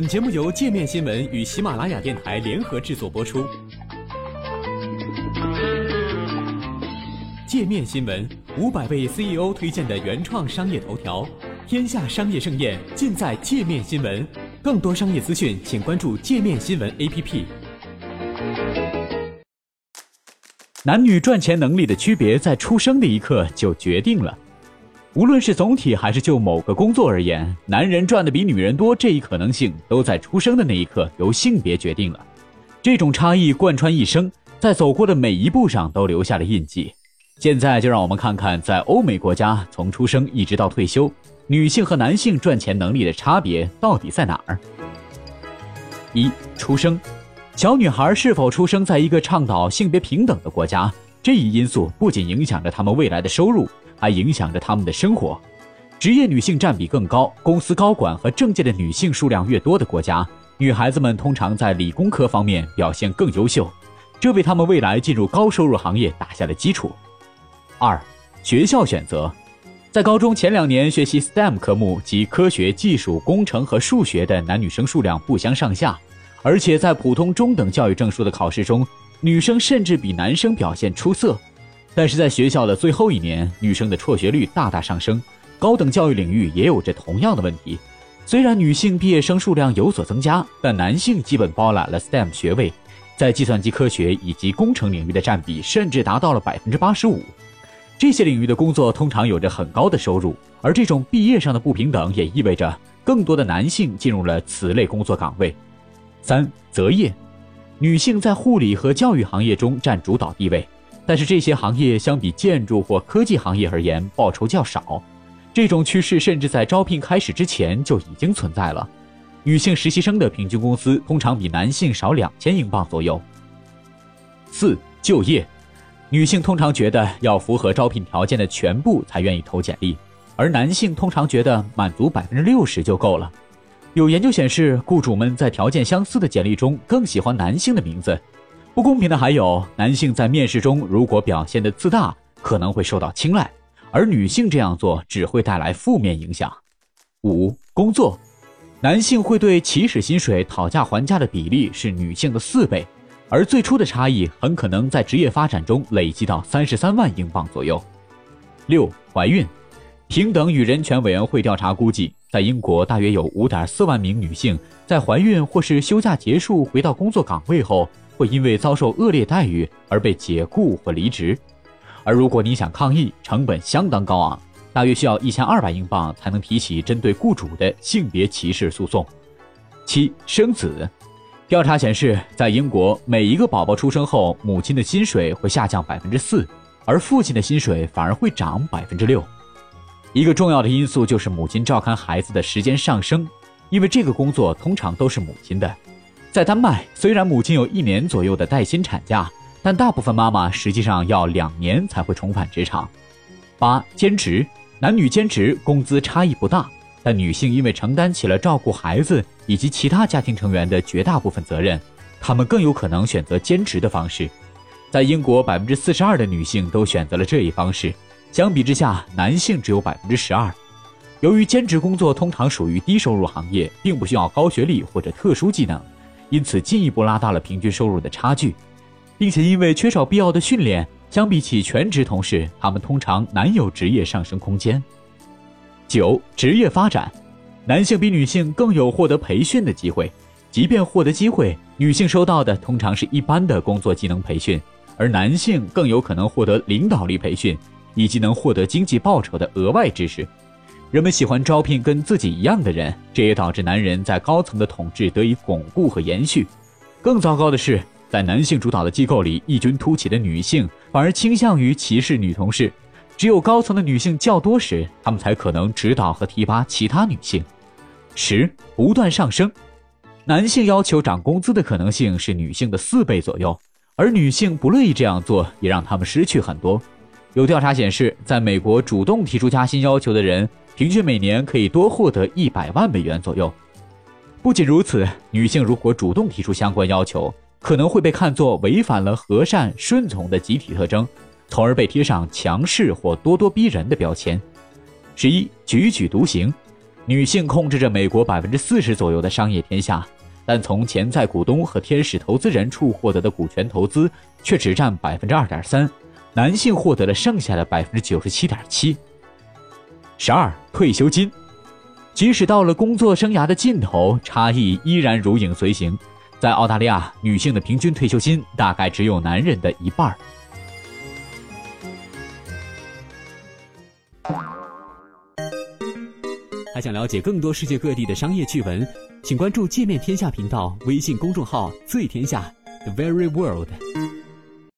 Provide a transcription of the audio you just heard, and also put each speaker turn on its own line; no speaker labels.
本节目由界面新闻与喜马拉雅电台联合制作播出。界面新闻五百位 CEO 推荐的原创商业头条，天下商业盛宴尽在界面新闻。更多商业资讯，请关注界面新闻 APP。男女赚钱能力的区别，在出生的一刻就决定了。无论是总体还是就某个工作而言，男人赚的比女人多这一可能性，都在出生的那一刻由性别决定了。这种差异贯穿一生，在走过的每一步上都留下了印记。现在就让我们看看，在欧美国家，从出生一直到退休，女性和男性赚钱能力的差别到底在哪儿？一、出生，小女孩是否出生在一个倡导性别平等的国家，这一因素不仅影响着她们未来的收入。还影响着他们的生活。职业女性占比更高，公司高管和政界的女性数量越多的国家，女孩子们通常在理工科方面表现更优秀，这为他们未来进入高收入行业打下了基础。二、学校选择，在高中前两年学习 STEM 科目及科学技术、工程和数学的男女生数量不相上下，而且在普通中等教育证书的考试中，女生甚至比男生表现出色。但是在学校的最后一年，女生的辍学率大大上升，高等教育领域也有着同样的问题。虽然女性毕业生数量有所增加，但男性基本包揽了 STEM 学位，在计算机科学以及工程领域的占比甚至达到了百分之八十五。这些领域的工作通常有着很高的收入，而这种毕业上的不平等也意味着更多的男性进入了此类工作岗位。三择业，女性在护理和教育行业中占主导地位。但是这些行业相比建筑或科技行业而言，报酬较少。这种趋势甚至在招聘开始之前就已经存在了。女性实习生的平均工资通常比男性少两千英镑左右。四、就业，女性通常觉得要符合招聘条件的全部才愿意投简历，而男性通常觉得满足百分之六十就够了。有研究显示，雇主们在条件相似的简历中更喜欢男性的名字。不公平的还有，男性在面试中如果表现的自大，可能会受到青睐，而女性这样做只会带来负面影响。五、工作，男性会对起始薪水讨价还价的比例是女性的四倍，而最初的差异很可能在职业发展中累积到三十三万英镑左右。六、怀孕，平等与人权委员会调查估计，在英国大约有五点四万名女性在怀孕或是休假结束回到工作岗位后。会因为遭受恶劣待遇而被解雇或离职，而如果你想抗议，成本相当高昂，大约需要一千二百英镑才能提起针对雇主的性别歧视诉讼。七生子，调查显示，在英国，每一个宝宝出生后，母亲的薪水会下降百分之四，而父亲的薪水反而会涨百分之六。一个重要的因素就是母亲照看孩子的时间上升，因为这个工作通常都是母亲的。在丹麦，虽然母亲有一年左右的带薪产假，但大部分妈妈实际上要两年才会重返职场。八兼职，男女兼职工资差异不大，但女性因为承担起了照顾孩子以及其他家庭成员的绝大部分责任，她们更有可能选择兼职的方式。在英国，百分之四十二的女性都选择了这一方式，相比之下，男性只有百分之十二。由于兼职工作通常属于低收入行业，并不需要高学历或者特殊技能。因此，进一步拉大了平均收入的差距，并且因为缺少必要的训练，相比起全职同事，他们通常难有职业上升空间。九、职业发展，男性比女性更有获得培训的机会，即便获得机会，女性收到的通常是一般的工作技能培训，而男性更有可能获得领导力培训，以及能获得经济报酬的额外知识。人们喜欢招聘跟自己一样的人，这也导致男人在高层的统治得以巩固和延续。更糟糕的是，在男性主导的机构里异军突起的女性反而倾向于歧视女同事。只有高层的女性较多时，他们才可能指导和提拔其他女性。十不断上升，男性要求涨工资的可能性是女性的四倍左右，而女性不乐意这样做，也让他们失去很多。有调查显示，在美国主动提出加薪要求的人。平均每年可以多获得一百万美元左右。不仅如此，女性如果主动提出相关要求，可能会被看作违反了和善顺从的集体特征，从而被贴上强势或咄咄逼人的标签。十一，举踽独行，女性控制着美国百分之四十左右的商业天下，但从潜在股东和天使投资人处获得的股权投资却只占百分之二点三，男性获得了剩下的百分之九十七点七。十二，退休金，即使到了工作生涯的尽头，差异依然如影随形。在澳大利亚，女性的平均退休金大概只有男人的一半。
还想了解更多世界各地的商业趣闻，请关注“界面天下”频道微信公众号“最天下 The Very World”。